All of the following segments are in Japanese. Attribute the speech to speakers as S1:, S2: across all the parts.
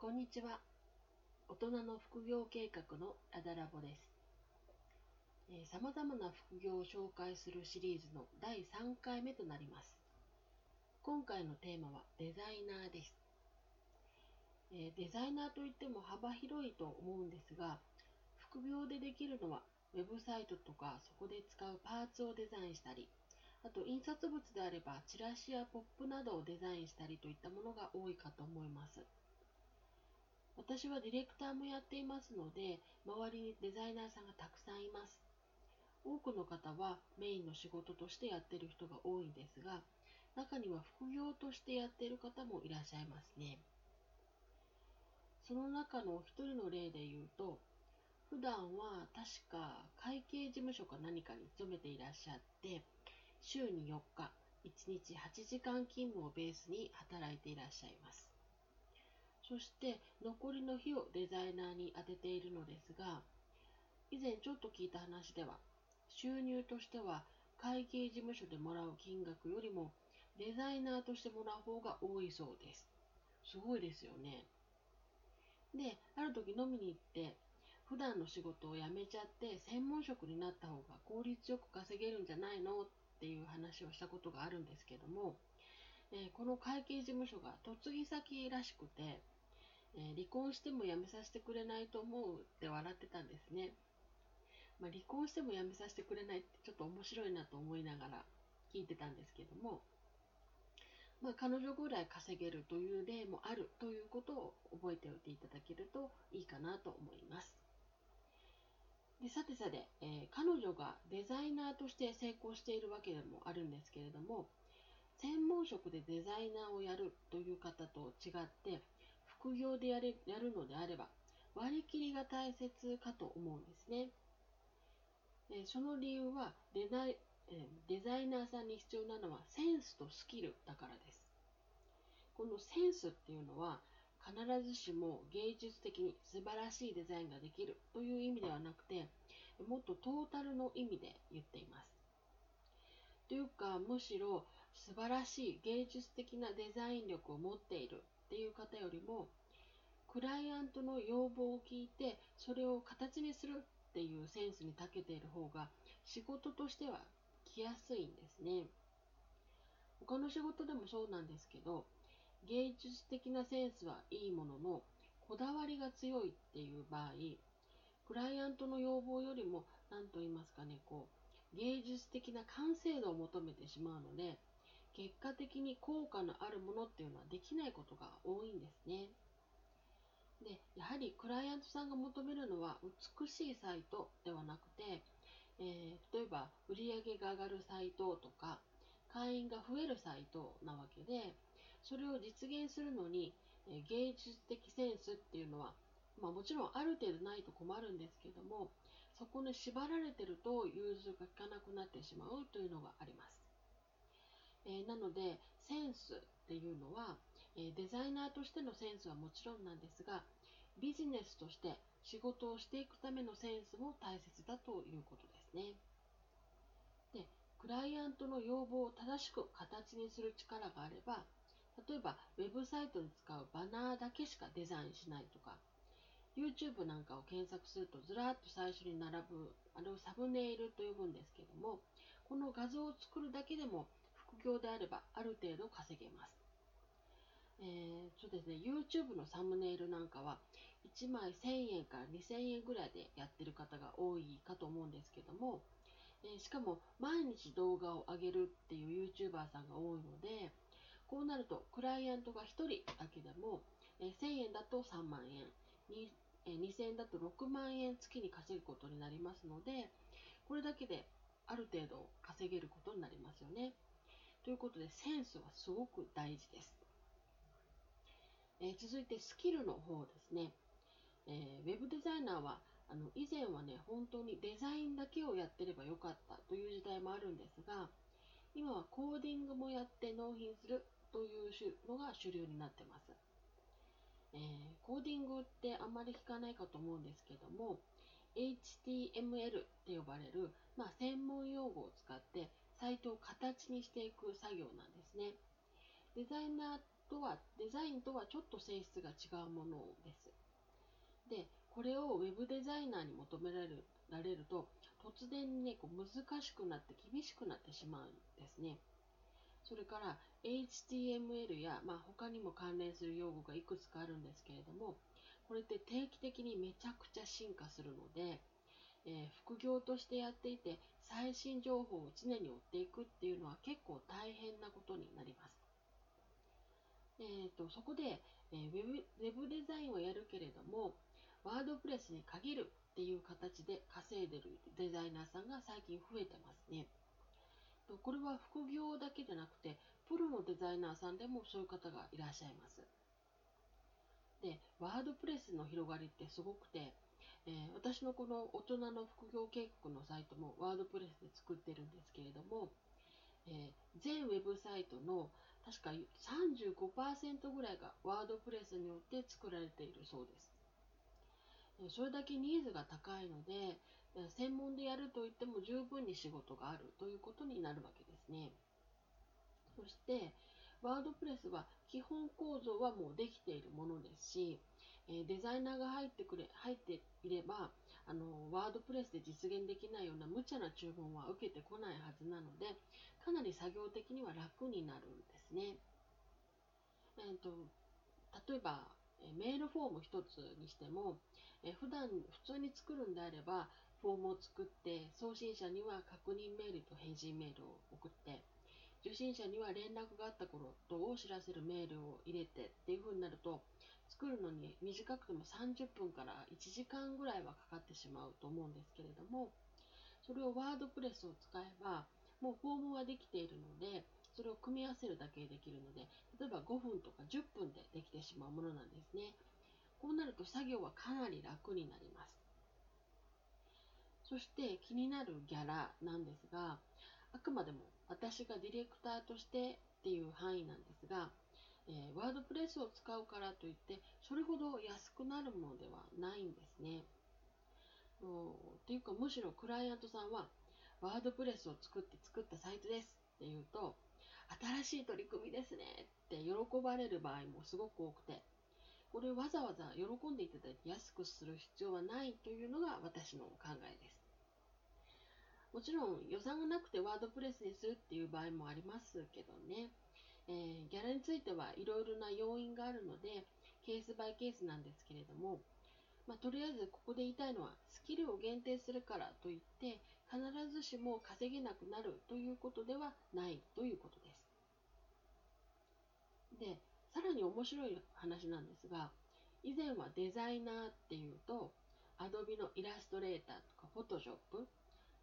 S1: こんにちは。大人の副業計画のラダラボです。さまざまな副業を紹介するシリーズの第3回目となります。今回のテーマはデザイナーです。えデザイナーといっても幅広いと思うんですが、副業でできるのはウェブサイトとかそこで使うパーツをデザインしたり、あと印刷物であればチラシやポップなどをデザインしたりといったものが多いかと思います。私はディレクターもやっていますので、周りにデザイナーさんがたくさんいます。多くの方はメインの仕事としてやってる人が多いんですが、中には副業としてやっている方もいらっしゃいますね。その中の一人の例で言うと、普段は確か会計事務所か何かに勤めていらっしゃって、週に4日、1日8時間勤務をベースに働いていらっしゃいます。そして残りの日をデザイナーに当てているのですが、以前ちょっと聞いた話では、収入としては会計事務所でもらう金額よりもデザイナーとしてもらう方が多いそうです。すごいですよね。で、ある時飲みに行って、普段の仕事を辞めちゃって専門職になった方が効率よく稼げるんじゃないの？っていう話をしたことがあるんですけども、えー、この会計事務所が嫁ぎ先らしくて、えー、離婚しても辞めさせてくれないと思うって笑ってたんですね。まあ、離婚しても辞めさせてくれないってちょっと面白いなと思いながら聞いてたんですけども、まあ、彼女ぐらい稼げるという例もあるということを覚えておいていただけるといいかなと思います。でさてさて、えー、彼女がデザイナーとして成功しているわけでもあるんですけれども、専門職でデザイナーをやるという方と違って、副業でやれやるのであれば、割り切りが大切かと思うんですね。えその理由はデザイ、デザイナーさんに必要なのはセンスとスキルだからです。このセンスっていうのは必ずしも芸術的に素晴らしいデザインができるという意味ではなくて、もっとトータルの意味で言っています。というか、むしろ素晴らしい芸術的なデザイン力を持っているっていう方よりもクライアントの要望を聞いてそれを形にするっていうセンスに長けている方が仕事としては来やすいんですね。他の仕事でもそうなんですけど芸術的なセンスはいいもののこだわりが強いっていう場合クライアントの要望よりも何と言いますかねこう芸術的な完成度を求めてしまうので結果的に効果のあるものっていうのはできないことが多いんですね。で、やはりクライアントさんが求めるのは美しいサイトではなくて、えー、例えば売上が上がるサイトとか、会員が増えるサイトなわけで、それを実現するのに、えー、芸術的センスっていうのは、まあもちろんある程度ないと困るんですけども、そこに縛られてると融通が利かなくなってしまうというのがあります。えー、なのでセンスっていうのは、えー、デザイナーとしてのセンスはもちろんなんですがビジネスとして仕事をしていくためのセンスも大切だということですね。でクライアントの要望を正しく形にする力があれば例えばウェブサイトに使うバナーだけしかデザインしないとか YouTube なんかを検索するとずらっと最初に並ぶあれをサムネイルと呼ぶんですけどもこの画像を作るだけでも副業であればある程度稼げます。えー、そうですね、YouTube のサムネイルなんかは1枚1000円から2000円ぐらいでやってる方が多いかと思うんですけども、えー、しかも毎日動画を上げるっていう YouTuber さんが多いので、こうなるとクライアントが1人だけでも、えー、1000円だと3万円、え2000円だと6万円月に稼ぐことになりますので、これだけである程度稼げることになりますよね。ということで、センスはすごく大事です。えー、続いて、スキルの方ですね。えー、ウェブデザイナーは、あの以前はね、本当にデザインだけをやってればよかったという時代もあるんですが、今はコーディングもやって納品するというのが主流になってます。えー、コーディングってあんまり聞かないかと思うんですけども、HTML って呼ばれる、まあ、専門用語を使ってサイトを形にしていく作業なんですね。デザイナーとはデザインとはちょっと性質が違うものです。でこれを web デザイナーに求められるられると突然ねこう難しくなって厳しくなってしまうんですね。それから HTML や、まあ、他にも関連する用語がいくつかあるんですけれどもこれって定期的にめちゃくちゃ進化するので、えー、副業としてやっていて最新情報を常に追っていくっていうのは結構大変なことになります。えーと、そこで、えー、ウェブウェブデザインをやるけれどもワードプレスに限るっていう形で稼いでるデザイナーさんが最近増えてますね。とこれは副業だけじゃなくてプロのデザイナーさんでもそういう方がいらっしゃいます。でワードプレスの広がりってすごくて、えー、私のこの大人の副業計画のサイトもワードプレスで作ってるんですけれども、えー、全ウェブサイトの確か35%ぐらいがワードプレスによって作られているそうです。それだけニーズが高いので、専門でやるといっても十分に仕事があるということになるわけですね。そして、ワードプレスは基本構造はもうできているものですし、えデザイナーが入ってくれ入っていればあのワードプレスで実現できないような無茶な注文は受けてこないはずなのでかなり作業的には楽になるんですね。えーと、例えばメールフォーム1つにしてもえ普段普通に作るんであればフォームを作って送信者には確認メールと返信メールを送って受信者には連絡があったことを知らせるメールを入れてっていう風になると作るのに短くても30分から1時間ぐらいはかかってしまうと思うんですけれどもそれをワードプレスを使えばもうフォームはできているのでそれを組み合わせるだけできるので例えば5分とか10分でできてしまうものなんですね。こうなると作業はかなり楽になります。そして気になるギャラなんですがあくまでも私がディレクターとしてっていう範囲なんですが、えー、ワードプレスを使うからといってそれほど安くなるものではないんですね。っていうかむしろクライアントさんはワードプレスを作って作ったサイトですって言うと新しい取り組みですねって喜ばれる場合もすごく多くてこれわざわざ喜んでいただいて安くする必要はないというのが私の考えです。もちろん予算がなくてワードプレスにするっていう場合もありますけどね、えー、ギャラについてはいろいろな要因があるのでケースバイケースなんですけれども、まあ、とりあえずここで言いたいのはスキルを限定するからといって必ずしも稼げなくなるということではないということです。でさらに面白い話なんですが以前はデザイナーっていうと Adobe のイラストレーターとか Photoshop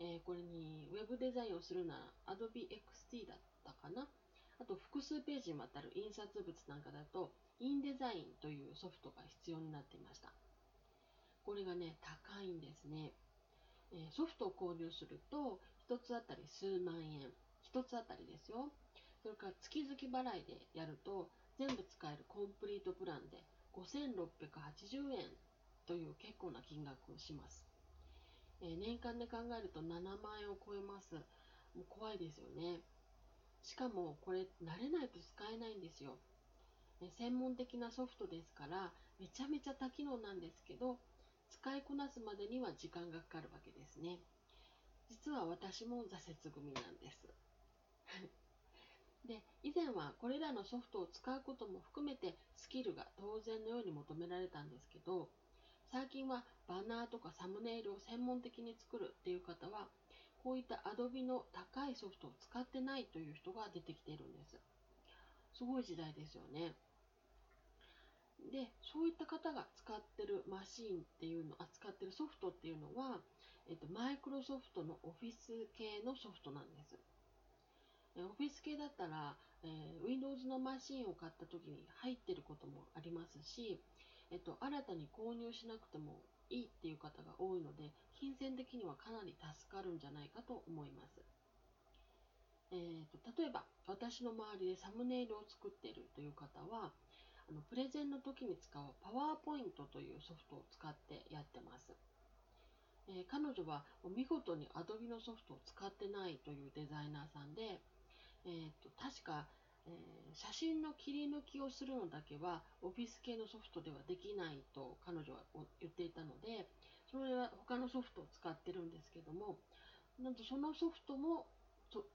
S1: えー、これにウェブデザインをするなら Adobe XD だったかなあと複数ページにわたる印刷物なんかだと InDesign というソフトが必要になっていました。これがね高いんですね、え、ソフトを購入すると1つあたり数万円。1つあたりですよ。それから月々払いでやると全部使えるコンプリートプランで5680円という結構な金額をします。え年間で考えると7万円を超えます。もう怖いですよね。しかもこれ慣れないと使えないんですよ。専門的なソフトですからめちゃめちゃ多機能なんですけど使いこなすまでには時間がかかるわけですね。実は私も挫折組なんです。で以前はこれらのソフトを使うことも含めてスキルが当然のように求められたんですけど最近はバナーとかサムネイルを専門的に作るっていう方はこういった Adobe の高いソフトを使ってないという人が出てきているんです。すごい時代ですよね。でそういった方が使ってるマシーンっていうの扱ってるソフトっていうのは、えっと、マイクロソフトのオフィス系のソフトなんです。オフィス系だったら、えー、Windows のマシンを買った時に入ってることもありますし、えっと、新たに購入しなくてもいいっていう方が多いので、金銭的にはかなり助かるんじゃないかと思います。えーと、例えば、私の周りでサムネイルを作っているという方は、あのプレゼンの時に使うパワーポイントというソフトを使ってやってます。えー、彼女は見事に Adobe のソフトを使ってないというデザイナーさんで、えーと確かえー、写真の切り抜きをするのだけはオフィス系のソフトではできないと彼女は言っていたのでそれは他のソフトを使ってるんですけどもなんとそのソフトも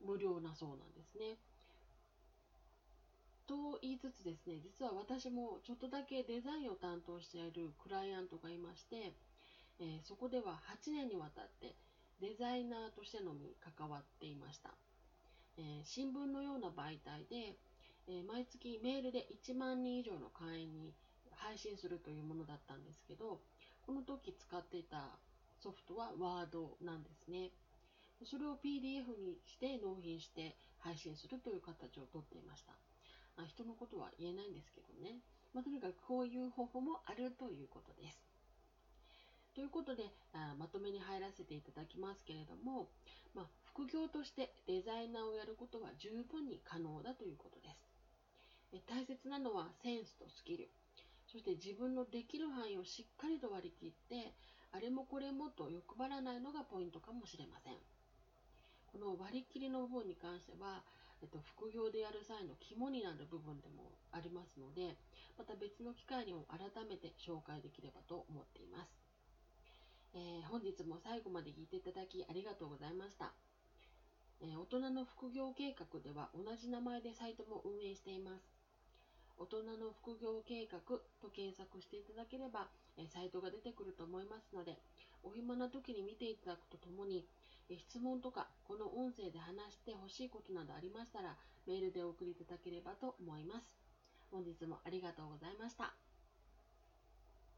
S1: 無料なそうなんですね。と言いつつですね実は私もちょっとだけデザインを担当しているクライアントがいまして、えー、そこでは8年にわたってデザイナーとしてのみ関わっていました。えー、新聞のような媒体で、えー、毎月メールで1万人以上の会員に配信するというものだったんですけど、この時使っていたソフトは Word なんですね。それを PDF にして納品して配信するという形をとっていました。あ人のことは言えないんですけどね。まあ、とにかくこういう方法もあるということです。ということであまとめに入らせていただきますけれども、まあ、副業としてデザイナーをやることは十分に可能だということです。大切なのはセンスとスキル、そして自分のできる範囲をしっかりと割り切って、あれもこれもと欲張らないのがポイントかもしれません。この割り切りの部分に関しては、えっと、副業でやる際の肝になる部分でもありますので、また別の機会にも改めて紹介できればと思っています。えー、本日も最後まで聞いていただきありがとうございました。え、大人の副業計画では同じ名前でサイトも運営しています。大人の副業計画と検索していただければ、えサイトが出てくると思いますので、お暇な時に見ていただくとともに、え質問とかこの音声で話してほしいことなどありましたら、メールでお送りいただければと思います。本日もありがとうございました。